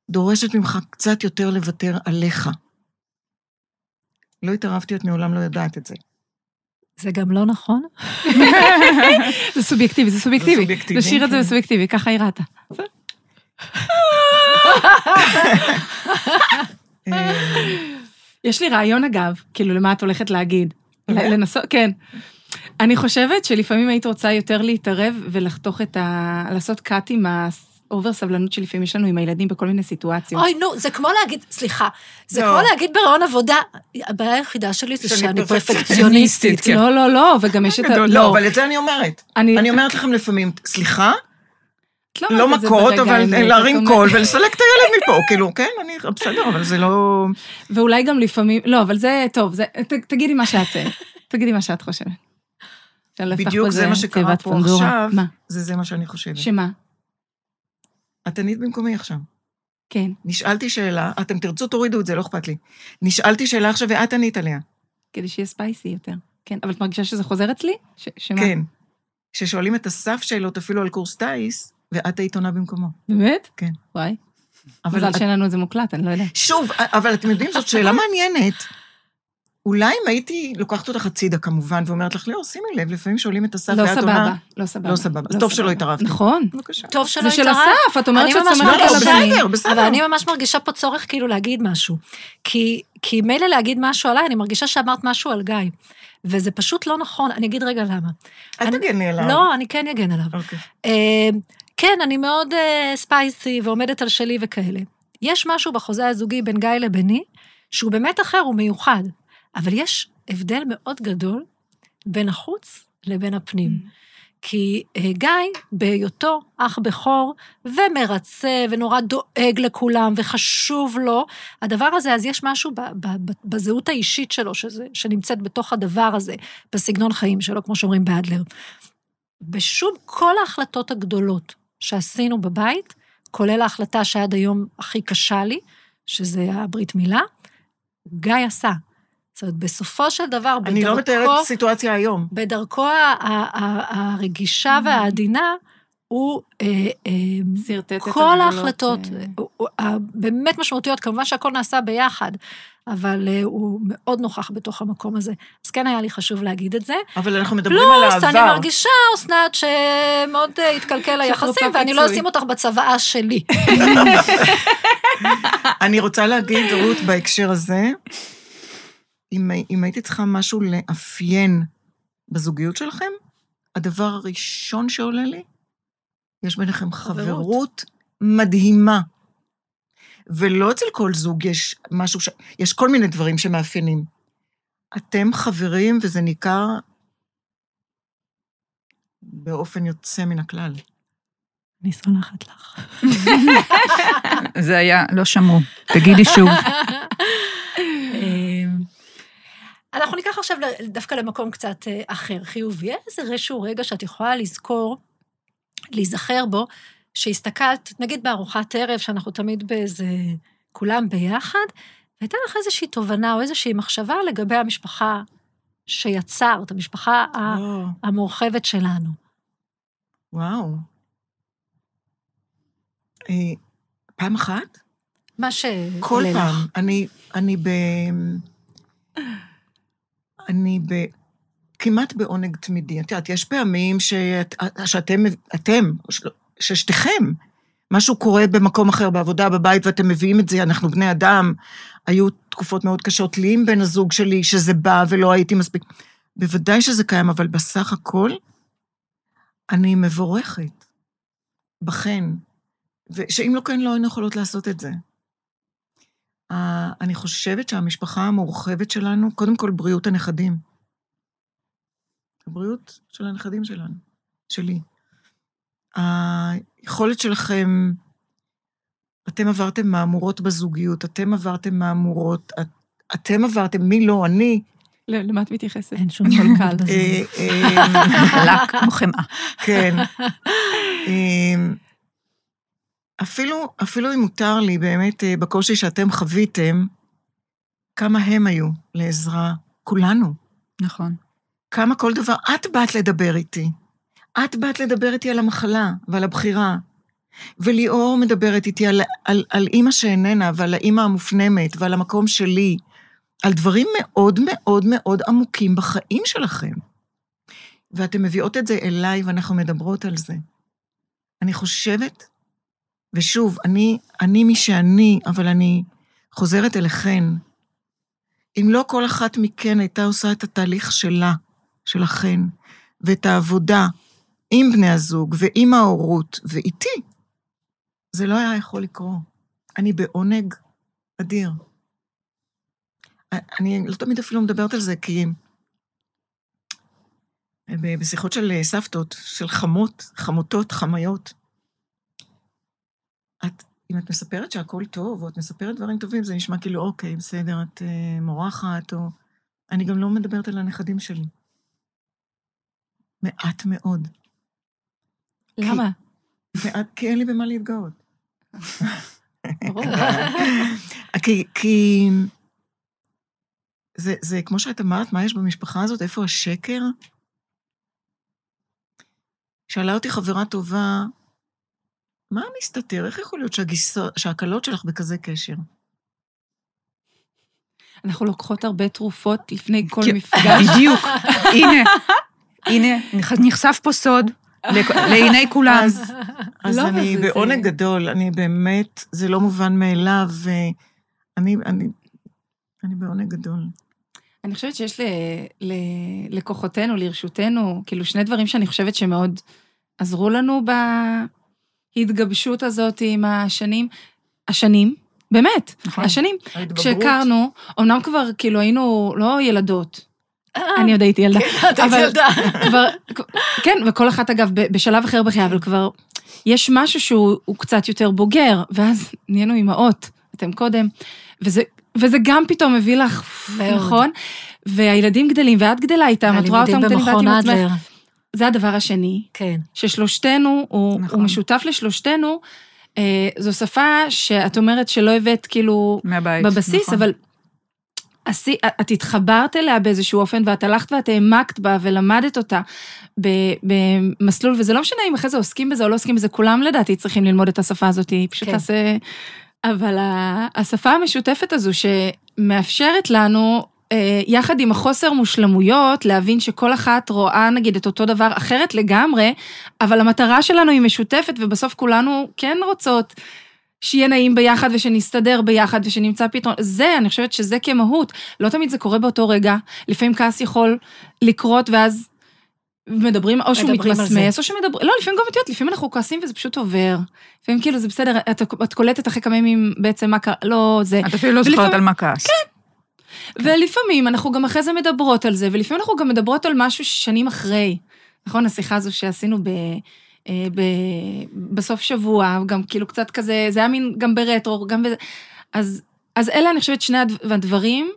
דורשת ממך קצת יותר לוותר עליך. לא התערבתי, את מעולם לא יודעת את זה. זה גם לא נכון. זה סובייקטיבי, זה סובייקטיבי. סובייקטיבי, נשאיר את זה כן. בסובייקטיבי, ככה הראתה. אה, יש לי רעיון אגב, כאילו למה את הולכת להגיד. לנסות, כן. אני חושבת שלפעמים היית רוצה יותר להתערב ולחתוך את ה... לעשות cut עם ה over סבלנות שלפעמים יש לנו עם הילדים בכל מיני סיטואציות. אוי, נו, זה כמו להגיד, סליחה, זה לא. כמו להגיד בראיון עבודה, הבעיה היחידה שלי זה שאני פרפקציוניסטית, פרפקציוניסטית. כן. לא, לא, לא, וגם יש את ה... לא, אבל את זה אני אומרת. אני אומרת לכם לפעמים, סליחה, לא לא מכות, אבל להרים קול ולסלק את הילד מפה, כאילו, כן, אני, בסדר, אבל זה לא... ואולי גם לפעמים, לא, אבל זה טוב, זה, ת, תגידי מה שאת, תגידי מה שאת חושבת. בדיוק זה מה שקרה פה פנדורה. עכשיו. מה? זה זה מה שאני חושבת. שמה? את ענית במקומי עכשיו. כן. נשאלתי שאלה, אתם תרצו, תורידו את זה, לא אכפת לי. נשאלתי שאלה עכשיו ואת ענית עליה. כדי שיהיה ספייסי יותר. כן, אבל את מרגישה שזה חוזר אצלי? ש, שמה? כן. כששואלים את הסף שאלות אפילו על קורס טיס, ואת היית עונה במקומו. באמת? כן. וואי. אבל מזל את- שאין לנו את זה מוקלט, אני לא יודעת. שוב, אבל אתם יודעים, זאת שאלה מעניינת. אולי אם הייתי לוקחת אותך הצידה כמובן, ואומרת לך, לא, שימי לב, לפעמים שואלים את הסף לא ואת עונה... סבבה, לא סבבה. לא סבבה. אז טוב שלא התערבת. נכון. בבקשה. טוב שלא זה של התערבת. אסף, את אומרת אני שאת ממש סומכת לא, על מרגישה- הבנים. בסדר, בסדר. אבל אני ממש מרגישה פה צורך כאילו להגיד משהו. כי, כי מילא להגיד משהו עליי, אני מרגישה שאמרת משהו על גיא. וזה פשוט לא נכון, אני אגיד רגע למה. אל אני- תגני עליו. לא, אני כן אגן עליו. אוקיי. כן, אני מאוד אה, ספייסי ועומדת על שלי וכאלה. יש משהו בחוזה הזוגי בין גיא לביני, שהוא באמת אחר, הוא מיוחד. אבל יש הבדל מאוד גדול בין החוץ לבין הפנים. כי אה, גיא, בהיותו אח בכור, ומרצה, ונורא דואג לכולם, וחשוב לו, הדבר הזה, אז יש משהו ב, ב, ב, בזהות האישית שלו, שזה, שנמצאת בתוך הדבר הזה, בסגנון חיים שלו, כמו שאומרים באדלר. בשום, כל ההחלטות הגדולות שעשינו בבית, כולל ההחלטה שעד היום הכי קשה לי, שזה הברית מילה, גיא עשה. זאת אומרת, בסופו של דבר, אני לא מתארת בדרכו, את הסיטואציה היום. בדרכו הרגישה והעדינה, הוא אה, אה, שרטט את כל ההחלטות, אה. הבאמת משמעותיות, כמובן שהכל נעשה ביחד, אבל אה, הוא מאוד נוכח בתוך המקום הזה. אז כן היה לי חשוב להגיד את זה. אבל אנחנו מדברים על פלוס, העבר. אני מרגישה, אסנת, שמאוד אה, התקלקל היחסים, ואני לא אשים אותך בצוואה שלי. אני רוצה להגיד, רות, בהקשר הזה, אם, אם הייתי צריכה משהו לאפיין בזוגיות שלכם, הדבר הראשון שעולה לי, יש ביניכם חברות. חברות מדהימה. ולא אצל כל זוג יש משהו ש... יש כל מיני דברים שמאפיינים. אתם חברים, וזה ניכר באופן יוצא מן הכלל. אני סולחת לך. זה היה, לא שמעו. תגידי שוב. אמ, אנחנו ניקח עכשיו דווקא למקום קצת אה, אחר, חיובי. איזה איזשהו רגע שאת יכולה לזכור, להיזכר בו, שהסתכלת, נגיד בארוחת ערב, שאנחנו תמיד באיזה, כולם ביחד, והייתה לך איזושהי תובנה או איזושהי מחשבה לגבי המשפחה שיצרת, המשפחה או, המורחבת שלנו. וואו. אה, פעם אחת? מה ש... כל פעם. לך. אני, אני ב... אני ב... כמעט בעונג תמידי. את יודעת, יש פעמים שאת, שאתם, אתם, ששתיכם, משהו קורה במקום אחר, בעבודה, בבית, ואתם מביאים את זה, אנחנו בני אדם. היו תקופות מאוד קשות לי עם בן הזוג שלי, שזה בא ולא הייתי מספיק. בוודאי שזה קיים, אבל בסך הכל, אני מבורכת בכן, ושאם לא כן, לא היינו יכולות לעשות את זה. אני חושבת שהמשפחה המורחבת שלנו, קודם כל בריאות הנכדים. הבריאות של הנכדים שלנו, שלי. היכולת שלכם, אתם עברתם מהמורות בזוגיות, אתם עברתם מהמורות, את, אתם עברתם, מי לא, אני. לא, למה את מתייחסת? אין שום הכל דבר קל. בזה. אה, אה, חלק כמו חמאה. כן. אמ, אפילו, אפילו אם מותר לי, באמת, אה, בקושי שאתם חוויתם, כמה הם היו לעזרה, כולנו. נכון. כמה כל דבר, את באת לדבר איתי. את באת לדבר איתי על המחלה ועל הבחירה. וליאור מדברת איתי על, על, על אימא שאיננה ועל האימא המופנמת ועל המקום שלי, על דברים מאוד מאוד מאוד עמוקים בחיים שלכם. ואתן מביאות את זה אליי ואנחנו מדברות על זה. אני חושבת, ושוב, אני, אני מי שאני, אבל אני חוזרת אליכן. אם לא כל אחת מכן הייתה עושה את התהליך שלה, שלכן, ואת העבודה עם בני הזוג ועם ההורות ואיתי, זה לא היה יכול לקרות. אני בעונג אדיר. אני לא תמיד אפילו מדברת על זה, כי בשיחות של סבתות, של חמות, חמותות, חמיות, את, אם את מספרת שהכל טוב, או את מספרת דברים טובים, זה נשמע כאילו, אוקיי, בסדר, את uh, מורחת, או... אני גם לא מדברת על הנכדים שלי. מעט מאוד. למה? מעט, כי אין לי במה להתגאות. כי, כי זה, זה כמו שאת אמרת, מה יש במשפחה הזאת? איפה השקר? שאלה אותי חברה טובה, מה מסתתר? איך יכול להיות שהגיסו, שהקלות שלך בכזה קשר? אנחנו לוקחות הרבה תרופות לפני כל כן, מפגש. בדיוק. הנה, הנה, נחשף פה סוד לעיני כולם. אז, אז לא, אני בעונג גדול, אני באמת, זה לא מובן מאליו, ואני אני, אני בעונג גדול. אני חושבת שיש ל, ל, לכוחותינו, לרשותנו, כאילו שני דברים שאני חושבת שמאוד עזרו לנו בהתגבשות הזאת עם השנים. השנים, באמת, נכון. השנים. ההתבגרות. כשהכרנו, אמנם כבר כאילו היינו לא ילדות, אני עוד הייתי ילדה, את היית אבל- ילדה. כן, וכל אחת אגב בשלב אחר בחיי, אבל כבר יש משהו שהוא הוא קצת יותר בוגר, ואז נהיינו אימהות, אתם קודם, וזה, וזה גם פתאום מביא לך. נכון? והילדים גדלים, ואת גדלה איתם, את רואה אותם גדלים, ואת עם עצמך. זה הדבר השני, כן. ששלושתנו, הוא, נכון. הוא משותף לשלושתנו, אה, זו שפה שאת אומרת שלא הבאת כאילו מהבית. בבסיס, נכון. אבל את התחברת אליה באיזשהו אופן, ואת הלכת ואת העמקת בה ולמדת אותה במסלול, וזה לא משנה אם אחרי זה עוסקים בזה או לא עוסקים בזה, כולם לדעתי צריכים ללמוד את השפה הזאת, היא פשוט כן. תעשה... אבל השפה המשותפת הזו שמאפשרת לנו, אה, יחד עם החוסר מושלמויות, להבין שכל אחת רואה נגיד את אותו דבר אחרת לגמרי, אבל המטרה שלנו היא משותפת, ובסוף כולנו כן רוצות שיהיה נעים ביחד ושנסתדר ביחד ושנמצא פתרון. זה, אני חושבת שזה כמהות. לא תמיד זה קורה באותו רגע. לפעמים כעס יכול לקרות ואז מדברים, או שהוא מתמסמס, או שמדברים, לא, לפעמים גם את יודעת, לפעמים אנחנו כועסים וזה פשוט עובר. לפעמים כאילו זה בסדר, את, את קולטת אחרי כמה ימים בעצם מה קרה, לא, זה. את אפילו לא זוכרת על מה כעס. ולפעמים אנחנו גם אחרי זה מדברות על זה, ולפעמים אנחנו גם מדברות על משהו שנים אחרי. נכון, השיחה הזו שעשינו ב... אה, ב... בסוף שבוע, גם כאילו קצת כזה, זה היה מין גם ברטרו, גם בזה. אז, אז אלה, אני חושבת, שני הדב- הדברים.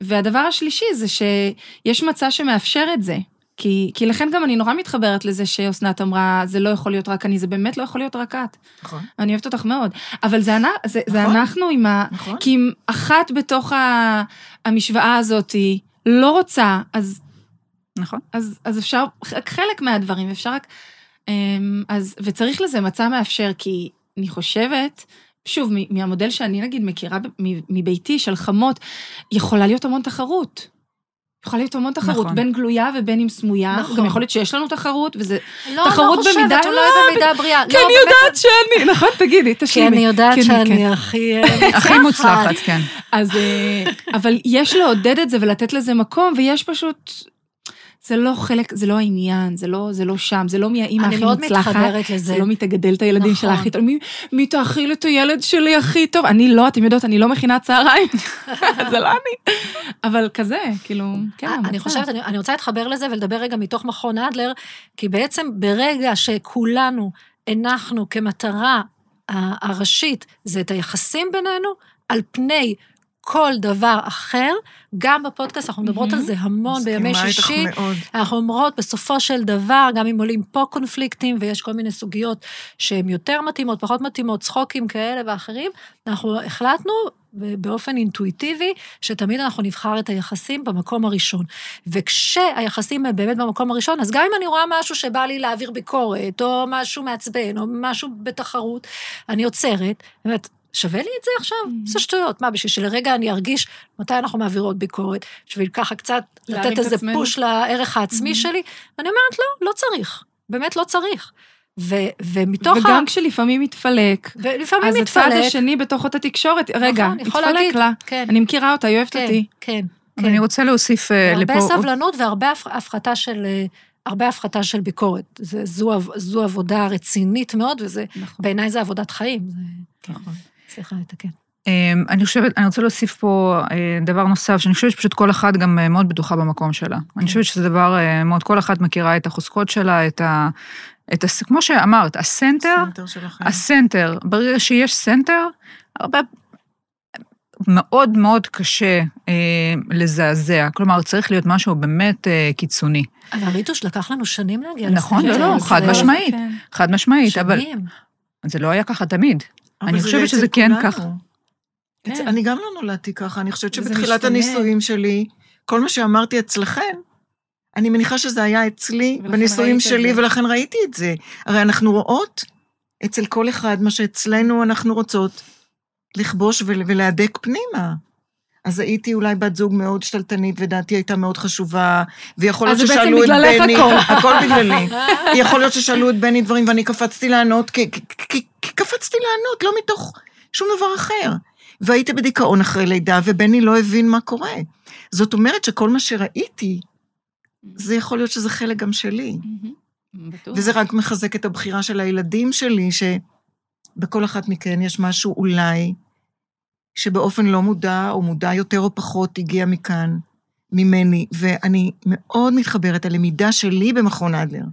והדבר השלישי זה שיש מצע שמאפשר את זה. כי, כי לכן גם אני נורא מתחברת לזה שאסנת אמרה, זה לא יכול להיות רק אני, זה באמת לא יכול להיות רק את. נכון. אני אוהבת אותך מאוד. אבל זה, זה, זה נכון. אנחנו עם ה... נכון. כי אם אחת בתוך ה- המשוואה הזאת היא לא רוצה, אז, נכון. אז, אז אפשר, רק חלק מהדברים, אפשר רק... אמ, אז, וצריך לזה מצע מאפשר, כי אני חושבת, שוב, מהמודל שאני נגיד מכירה מביתי של חמות, יכולה להיות המון תחרות. יכולה להיות המון תחרות, נכון. בין גלויה ובין אם סמויה. נכון. גם יכול להיות שיש לנו תחרות, וזה... לא, תחרות לא במידה- אולי לא, במידה בריאה. כי לא, אני באמת, יודעת שאני... נכון, תגידי, כי תשלימי. אני יודעת כן, כן. שאני הכי... אה, הכי מוצלחת, כן. אז, אה, אבל יש לעודד את זה ולתת לזה מקום, ויש פשוט... זה לא חלק, זה לא העניין, זה לא, זה לא שם, זה לא מי האימא אני הכי מאוד מוצלחת. מתחברת לזה. זה לא מי תגדל את הילדים נכון. שלה הכי טוב, מי, מי תאכיל את הילד שלי הכי טוב. אני לא, אתם יודעות, אני לא מכינה צהריים, זה לא אני. אבל כזה, כאילו, כן, אני המצב. חושבת, אני, אני רוצה להתחבר לזה ולדבר רגע מתוך מכון אדלר, כי בעצם ברגע שכולנו הנחנו כמטרה הראשית, זה את היחסים בינינו, על פני כל דבר אחר, גם בפודקאסט אנחנו מדברות על זה המון בימי שישי. אנחנו אומרות, בסופו של דבר, גם אם עולים פה קונפליקטים ויש כל מיני סוגיות שהן יותר מתאימות, פחות מתאימות, צחוקים כאלה ואחרים, אנחנו החלטנו באופן אינטואיטיבי, שתמיד אנחנו נבחר את היחסים במקום הראשון. וכשהיחסים הם באמת במקום הראשון, אז גם אם אני רואה משהו שבא לי להעביר ביקורת, או משהו מעצבן, או משהו בתחרות, אני עוצרת, באמת, שווה לי את זה עכשיו? זה שטויות. מה, בשביל שלרגע אני ארגיש מתי אנחנו מעבירות ביקורת, בשביל ככה קצת לתת איזה עצמנו. פוש לערך העצמי שלי? אני אומרת, לא, לא צריך. באמת לא צריך. ו- ומתוך ה... וגם כשלפעמים מתפלק, ולפעמים אז מתפלק. הצד השני בתוך אותה תקשורת, רגע, נכון, התפלק להגיד, לה. כן. אני מכירה אותה, היא אוהבת כן, אותי. כן, אבל כן. אני רוצה להוסיף אה, לפה... הרבה סבלנות והרבה הפ- הפחתה של... אה, הרבה הפחתה של ביקורת. זה, זו, זו עבודה רצינית מאוד, וזה, נכון. בעיניי זה עבודת חיים. זה... נכון. סליחה, לתקן. אמ, אני חושבת, אני רוצה להוסיף פה אה, דבר נוסף, שאני חושבת שפשוט כל אחת גם אה, מאוד בטוחה במקום שלה. אני חושבת שזה דבר אה, מאוד, כל אחת מכירה את החוזקות שלה, את ה... את הס... כמו שאמרת, ה center. ה center, ברגע שיש center, הרבה... מאוד מאוד קשה אה, לזעזע. כלומר, צריך להיות משהו באמת אה, קיצוני. אבל ריטוש, לקח לנו שנים להגיע נכון, לסרט לא, לא, הזה. חד משמעית. כן. חד משמעית, אבל שנים. זה לא היה ככה תמיד. אני חושבת שזה כן כולנו. ככה. כן. אני גם לא נולדתי ככה, אני חושבת שבתחילת. הנישואים שלי, כל מה שאמרתי אצלכן, אני מניחה שזה היה אצלי, בנישואים שלי, זה. ולכן ראיתי את זה. הרי אנחנו רואות אצל כל אחד מה שאצלנו אנחנו רוצות לכבוש ול- ולהדק פנימה. אז הייתי אולי בת זוג מאוד שתלטנית, ודעתי הייתה מאוד חשובה, ויכול להיות ששאלו את בני, הכל. בגללי. יכול להיות ששאלו את בני דברים ואני קפצתי לענות, כי, כי, כי, קפצתי לענות, לא מתוך שום דבר אחר. והייתי בדיכאון אחרי לידה, ובני לא הבין מה קורה. זאת אומרת שכל מה שראיתי, זה יכול להיות שזה חלק גם שלי. בטוח. וזה רק מחזק את הבחירה של הילדים שלי, שבכל אחת מכן יש משהו אולי, שבאופן לא מודע, או מודע יותר או פחות, הגיע מכאן, ממני. ואני מאוד מתחברת, הלמידה שלי במכון אדלר.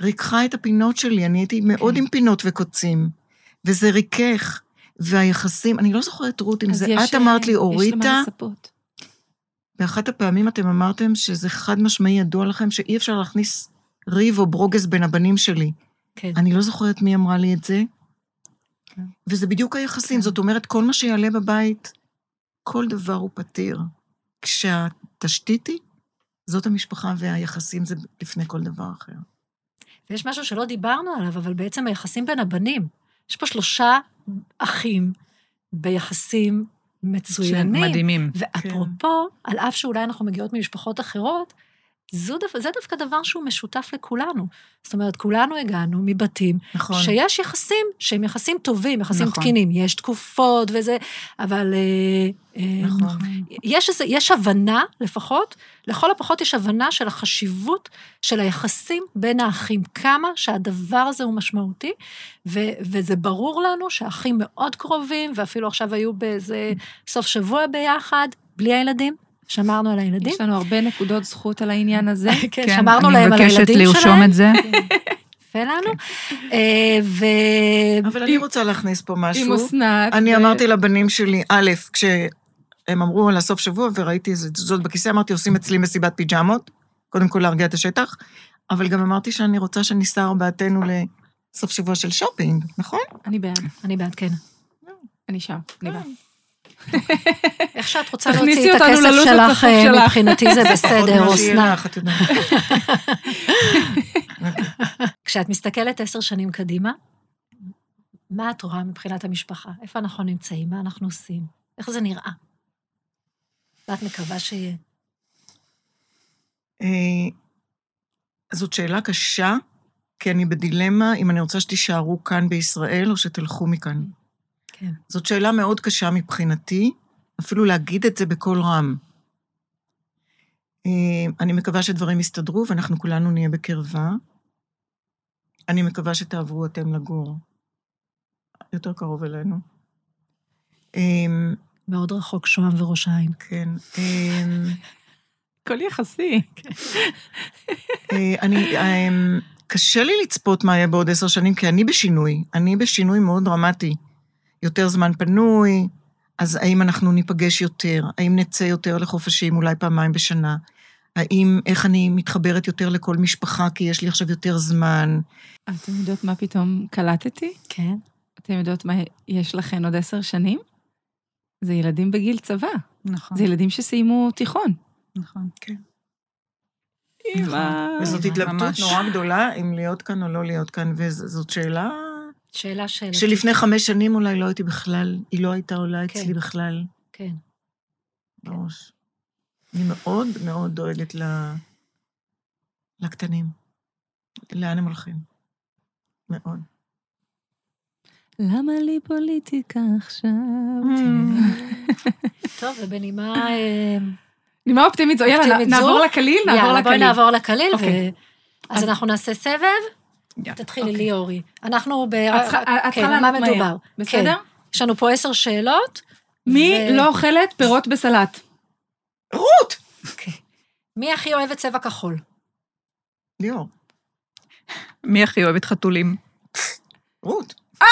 ריככה את הפינות שלי, אני הייתי מאוד כן. עם פינות וקוצים, וזה ריכך. והיחסים, אני לא זוכרת, רות, אם זה יש, את אמרת לי, אה, יש אוריטה, למה לצפות. באחת הפעמים אתם אמרתם שזה חד משמעי ידוע לכם שאי אפשר להכניס ריב או ברוגז בין הבנים שלי. כן. אני לא זוכרת מי אמרה לי את זה. כן. וזה בדיוק היחסים, כן. זאת אומרת, כל מה שיעלה בבית, כל דבר הוא פתיר. כשהתשתית היא, זאת המשפחה והיחסים זה לפני כל דבר אחר. ויש משהו שלא דיברנו עליו, אבל בעצם היחסים בין הבנים. יש פה שלושה אחים ביחסים מצוינים. מדהימים. ואפרופו, על אף שאולי אנחנו מגיעות ממשפחות אחרות, זו, דו- זה דווקא דבר שהוא משותף לכולנו. זאת אומרת, כולנו הגענו מבתים נכון. שיש יחסים שהם יחסים טובים, יחסים נכון. תקינים. יש תקופות וזה, אבל אה, אה, נכון. יש, איזה, יש הבנה, לפחות, לכל הפחות יש הבנה של החשיבות של היחסים בין האחים, כמה שהדבר הזה הוא משמעותי, ו, וזה ברור לנו שהאחים מאוד קרובים, ואפילו עכשיו היו באיזה סוף שבוע ביחד, בלי הילדים, שמרנו על הילדים. יש לנו הרבה נקודות זכות על העניין הזה. כן, שמרנו להם על אני מבקשת הילדים לרשום שלהם. את זה. יפה לנו. אה, ו... אבל אני רוצה להכניס פה משהו. עם אסנת. אני אמרתי לבנים שלי, א', כשהם אמרו על הסוף שבוע וראיתי איזה תזוזות בכיסא, אמרתי, עושים אצלי מסיבת פיג'מות, קודם כל להרגיע את השטח, אבל גם אמרתי שאני רוצה שניסע ארבעתנו לסוף שבוע של שופינג, נכון? אני בעד, אני בעד, כן. אני שם, אני בעד. איך שאת רוצה להוציא את הכסף ללו"ז שלך, הצפוף אה, שלך. מבחינתי זה בסדר, את יודעת. כשאת מסתכלת עשר שנים קדימה, מה את רואה מבחינת המשפחה? איפה אנחנו נמצאים? מה אנחנו עושים? איך זה נראה? ואת מקווה שיהיה. אה, זאת שאלה קשה, כי אני בדילמה אם אני רוצה שתישארו כאן בישראל או שתלכו מכאן. כן. זאת שאלה מאוד קשה מבחינתי, אפילו להגיד את זה בקול רם. אה, אני מקווה שדברים יסתדרו ואנחנו כולנו נהיה בקרבה. אני מקווה שתעברו אתם לגור יותר קרוב אלינו. אה, מאוד רחוק שוהם וראש העין. כן. אה, הכל יחסי. אני, קשה לי לצפות מה יהיה בעוד עשר שנים, כי אני בשינוי. אני בשינוי מאוד דרמטי. יותר זמן פנוי, אז האם אנחנו ניפגש יותר? האם נצא יותר לחופשים, אולי פעמיים בשנה? האם, איך אני מתחברת יותר לכל משפחה, כי יש לי עכשיו יותר זמן? אתם יודעות מה פתאום קלטתי? כן. אתם יודעות מה יש לכן עוד עשר שנים? זה ילדים בגיל צבא. נכון, זה ילדים שסיימו תיכון. נכון. אמא. וזאת ממש. התלבטות נורא גדולה אם להיות כאן או לא להיות כאן, וזאת שאלה שאלה שאלה. שלפני חמש שנים אולי לא הייתי בכלל, היא לא הייתה עולה כן. אצלי בכלל. כן. בראש. אני מאוד מאוד דואגת ל... לקטנים. לאן הם הולכים? מאוד. למה לי פוליטיקה עכשיו? טוב, ובנימה... אה, נימה אופטימית זו. יאללה, נעבור. לקליל, נעבור יאללה, בואי לקליל. נעבור לקליל, ו... אוקיי. אז- אנחנו נעשה סבב. יאללה, תתחילי אוקיי. ליאורי. אנחנו ב... את צריכה- את כן, לענות מהר. מדובר. בסדר? כן. יש לנו פה עשר שאלות. מי ו- לא אוכלת פירות בסלט? רות! מי הכי אוהבת צבע כחול? ליאור. מי הכי אוהבת חתולים? רות.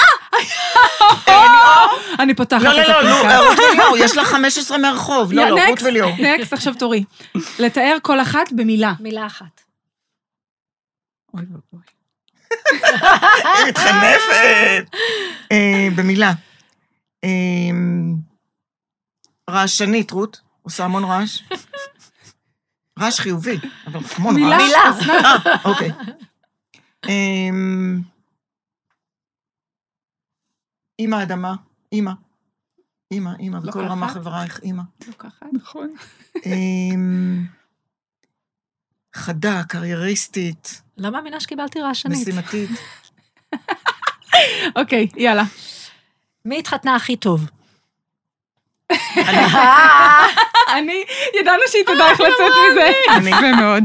אני פותחת לא, את לא, לא, לא, הפודקאסט. רות וליאור, יש לך 15 מהרחוב. לא, לא, רות וליאור. נקסט, עכשיו תורי. לתאר כל אחת במילה. מילה אחת. אוי ואבוי. היא מתחנפת. אה, במילה. אה, רעשנית, רות. עושה המון רעש. רעש חיובי, אבל המון רעש. מילה. מילה. אה, אוקיי. אמ, אימא אדמה, אימא. אימא, אימא, בכל לוקחת? רמה חברייך, אימא. לוקחת. נכון. חדה, קרייריסטית, לא מאמינה שקיבלתי רעשנית. משימתית. אוקיי, יאללה. מי התחתנה הכי טוב? אני, ידענו שהיא תדע איך לצאת מזה. אני, יפה מאוד.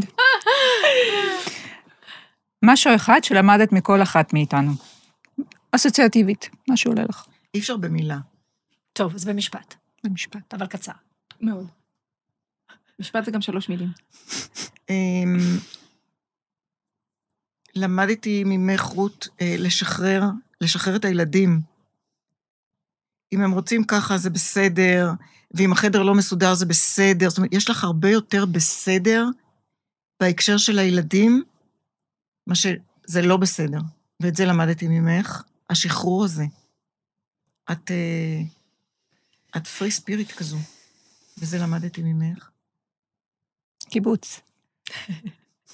משהו אחד שלמדת מכל אחת מאיתנו. אסוציאטיבית, מה שעולה לך אי אפשר במילה. טוב, אז במשפט, במשפט. אבל קצר. מאוד. משפט זה גם שלוש מילים. אמ, למדתי ממך, רות, אה, לשחרר, לשחרר את הילדים. אם הם רוצים ככה, זה בסדר, ואם החדר לא מסודר, זה בסדר. זאת אומרת, יש לך הרבה יותר בסדר בהקשר של הילדים, מה שזה לא בסדר. ואת זה למדתי ממך, השחרור הזה. את, אה, את פרי ספיריט כזו. וזה למדתי ממך. קיבוץ.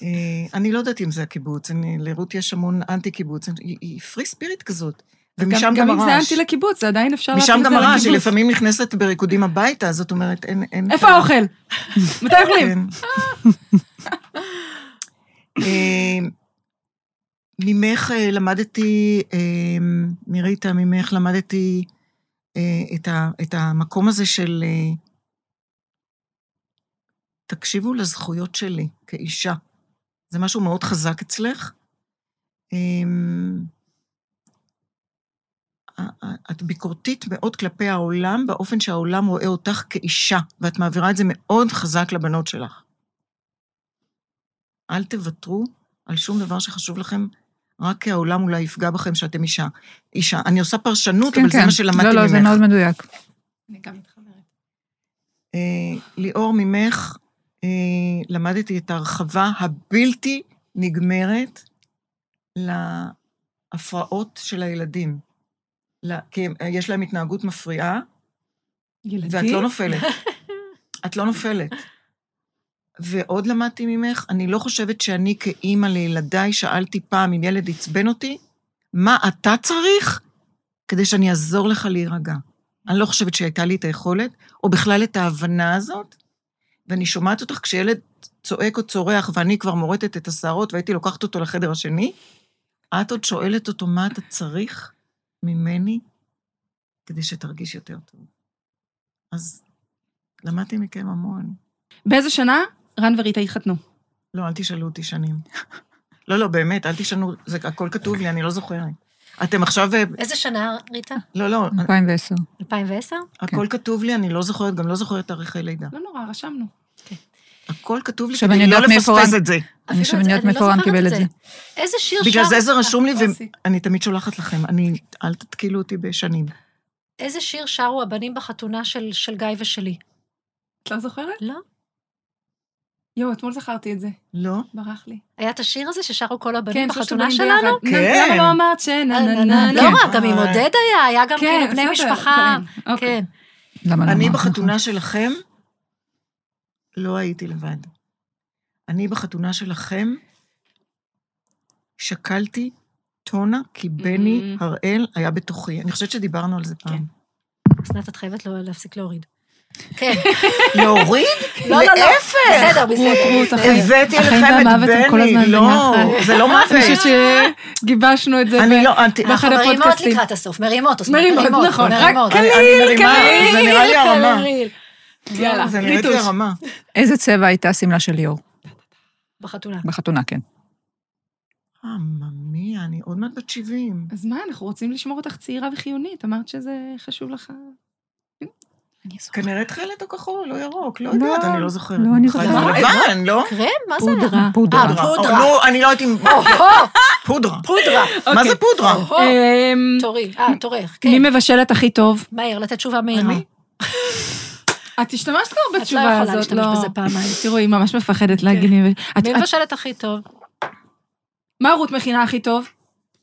אה, אני לא יודעת אם זה הקיבוץ, אני, לרות יש המון אנטי קיבוץ, היא, היא פרי ספיריט כזאת. ומשם גם, גם אם זה הרעש. אנטי לקיבוץ, זה עדיין אפשר להפיל משם את זה גם הרעש, היא לקיבוץ. לפעמים נכנסת בריקודים הביתה, זאת אומרת, אין... אין איפה האוכל? מתי אוכלים? כן. אה, ממך אה, למדתי, אה, מריטה, ממך למדתי אה, את ה- את המקום הזה של... תקשיבו לזכויות שלי כאישה. זה משהו מאוד חזק אצלך. אמ, את ביקורתית מאוד כלפי העולם, באופן שהעולם רואה אותך כאישה, ואת מעבירה את זה מאוד חזק לבנות שלך. אל תוותרו על שום דבר שחשוב לכם, רק כי העולם אולי יפגע בכם שאתם אישה. אישה. אני עושה פרשנות, כן, אבל זה כן. מה שלמדתי לא, ממך. לא, זה מאוד מדויק. אני גם מתחברת. אה, ליאור, ממך למדתי את ההרחבה הבלתי נגמרת להפרעות של הילדים. ל- כי הם- יש להם התנהגות מפריעה, ילדים? ואת לא נופלת. את לא נופלת. ועוד למדתי ממך, אני לא חושבת שאני כאימא לילדיי שאלתי פעם אם ילד עצבן אותי, מה אתה צריך כדי שאני אעזור לך להירגע. אני לא חושבת שהייתה לי את היכולת, או בכלל את ההבנה הזאת, ואני שומעת אותך כשילד צועק או צורח, ואני כבר מורטת את השערות, והייתי לוקחת אותו לחדר השני, את עוד שואלת אותו מה אתה צריך ממני כדי שתרגיש יותר טוב. אז למדתי מכם המון. באיזה שנה רן וריטה התחתנו? לא, אל תשאלו אותי שנים. לא, לא, באמת, אל תשאלו, זה הכל כתוב לי, אני לא זוכרת. אתם עכשיו... אה, איזה שנה, ריטה? לא, לא, 2010. 2010? הכל כתוב לי, אני לא זוכרת, גם לא זוכרת תאריכי לידה. לא נורא, רשמנו. הכל כתוב לי כדי אני לא מאיפה לפספס את זה. אני עכשיו את זה- יודעת אני מאיפה לא רן זוכרת קיבל את זה. איזה שיר בגלל שר? זה זה רשום לי. ואני תמיד שולחת לכם. אני, אל תתקילו אותי בשנים. איזה שיר שרו הבנים בחתונה של, גיא ושלי? את לא זוכרת? לא. יואו, אתמול זכרתי את זה, לא? ברח לי. היה את השיר הזה ששרו כל הבנים כן, בחתונה שלנו? כן. למה לא אמרת ש... נה נה נה לא? רק, גם עם אה. עודד היה, היה גם כן, כאילו בני משפחה. כן, אוקיי. כן. למה לא אני אמרת? בחתונה שלכם לא הייתי לבד. אני בחתונה שלכם שקלתי טונה, כי בני Mm. הראל היה בתוכי. אני חושבת שדיברנו על זה פעם. אסנת, את חייבת לא- להפסיק להוריד. כן. להוריד? לא, לא, לא. להפך. בסדר, בסדר. הבאתי החיים לכם את והמוות הם כל בני. הזמן לא, ביחד. זה לא אני מוות. חושבת שגיבשנו את זה. אני לא, באחד אנחנו מרימות הפודקאסטים. לקראת הסוף, מרימות, אסנת, מרימות, נכון, רק מרימות. קליל, אני קליל, זה נראה לי הרמה. קליל. יאללה, זה נראית לי. הרמה. איזה צבע הייתה השמלה של ליאור? בחתונה. בחתונה, כן. אה, ממיה, אני עוד מעט בת 70. אז מה, אנחנו רוצים לשמור אותך צעירה וחיונית, אמרת שזה חשוב לך. כנראה תכלת או כחול, או ירוק, לא לא, יודעת, אני לא זוכרת. לא, אני זוכרת. לבן, לא? קרם? מה זה? פודרה. פודרה. אה, פודרה. נו, אני לא יודעת אם... או, פודרה. פודרה. מה זה פודרה? או, אמ, תורי, אה, תורך, כן. מי מבשלת הכי טוב? מהר, לתת תשובה מהירה. את השתמשת כבר את לא בתשובה יכולה הזאת, להשתמש לא. בזה פעמיים. תראו, היא ממש מפחדת להגיד לי. את- מי את- מבשלת הכי טוב? מה רות מכינה הכי טוב?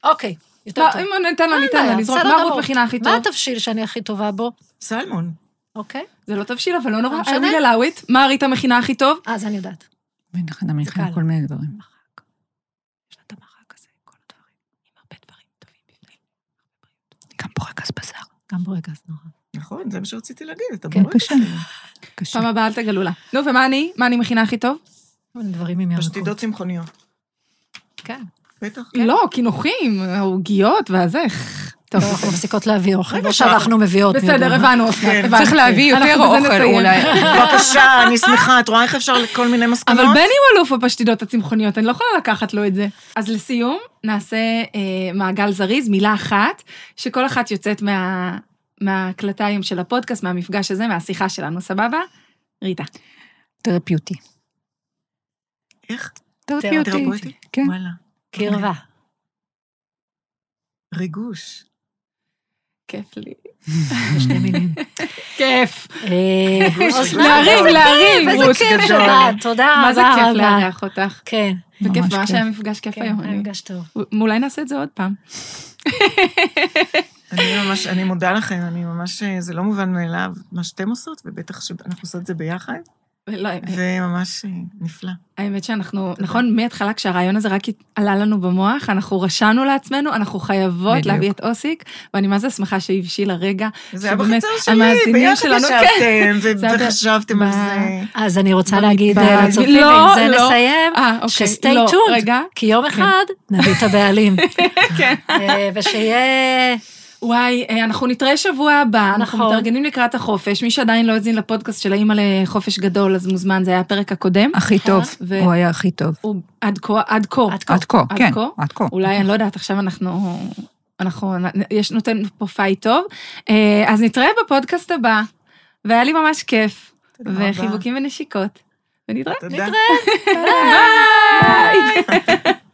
אוקיי, יותר מה, טוב. אם ניתן לה, ניתן לה לזרוק. מה רות. מכינה הכי טוב? מה התבשיל שאני הכי טובה בו? סלמון. אוקיי. זה לא תבשיל, אבל לא נורא. לא משנה. אני ללאווית, מה ריטה מכינה הכי טוב? אה, זה אני יודעת. אני. מכינה כל מיני דברים. מרק. יש לה את המרק הזה, כל הדברים. עם הרבה דברים טובים בפנים. גם בורקס בשר. גם בורגס נורא. נכון, זה מה שרציתי להגיד, אתה כן, בורקס. קשה. קשה. פעם הבאה אל תגלו לה. נו, ומה אני? מה אני מכינה הכי טוב? דברים עם ירקות. פשטידות צמחוניות. כן. בטח. לא, קינוחים, עוגיות והזה. טוב, טוב, אנחנו מפסיקות להביא אוכל, רגע, לא שאנחנו מביאות. בסדר. הבנו, אסנת, כן. צריך להביא יותר אוכל. אולי. בבקשה, אני שמחה, את רואה איך אפשר כל מיני מסקנות? אבל בני הוא אלוף בפשטידות הצמחוניות, אני לא יכולה לקחת לו את זה. אז לסיום, נעשה אה, מעגל זריז, מילה אחת, שכל אחת יוצאת מה, מההקלטה היום של הפודקאסט, מהמפגש הזה, מהשיחה שלנו, סבבה? ריטה. תרפיוטי. איך? תרפיוטי. כן. וואלה. קרבה. ריגוש. כיף לי. מילים. כיף. אה, להרים, איזה להרים, איזה כיף גדול. שבאת, תודה רבה. מה זה כיף. לארח אותך? כן, וכיף, ממש ממש כיף. היה מפגש כיף כן, היום. היה אני- מפגש טוב. אולי נעשה את זה עוד פעם. אני ממש, אני מודה לכם, אני ממש, זה לא מובן מאליו, מה שאתם עושות, ובטח שאנחנו עושות את זה ביחד, לא, וממש אה, נפלא. האמת שאנחנו, נכון, מההתחלה כשהרעיון הזה רק עלה לנו במוח, אנחנו רשמנו לעצמנו, אנחנו חייבות בדיוק. להביא את אוסיק, ואני מה זה שמחה שהבשיל הרגע. זה היה בחצר שלי, ביחד שלנו- ישבתם, זה ב- וחשבתם על זה. אז אני רוצה להגיד אה, לצופים, לא, ועם זה לא. נסיים, אה, אוקיי. ש stay tuned. כי יום אחד נביא את הבעלים. כן. אה, ושיהיה... וואי, אה, אנחנו נתראה שבוע הבא, אנחנו נכון. מתארגנים לקראת החופש. מי שעדיין לא האזין לפודקאסט של האימא לחופש גדול, אז מוזמן, זה היה הפרק הקודם. הכי טוב, ו- הוא היה הכי טוב. הוא עד כה, עד כה. עד כה. עד כה, עד כן, כה? עד כה. אולי, אני לא יודעת, עכשיו אנחנו... אנחנו, יש, נותן פה fight טוב. אה, אז נתראה בפודקאסט הבא, והיה לי ממש כיף. וחיבוקים ונשיקות. ונתראה. תודה. ביי.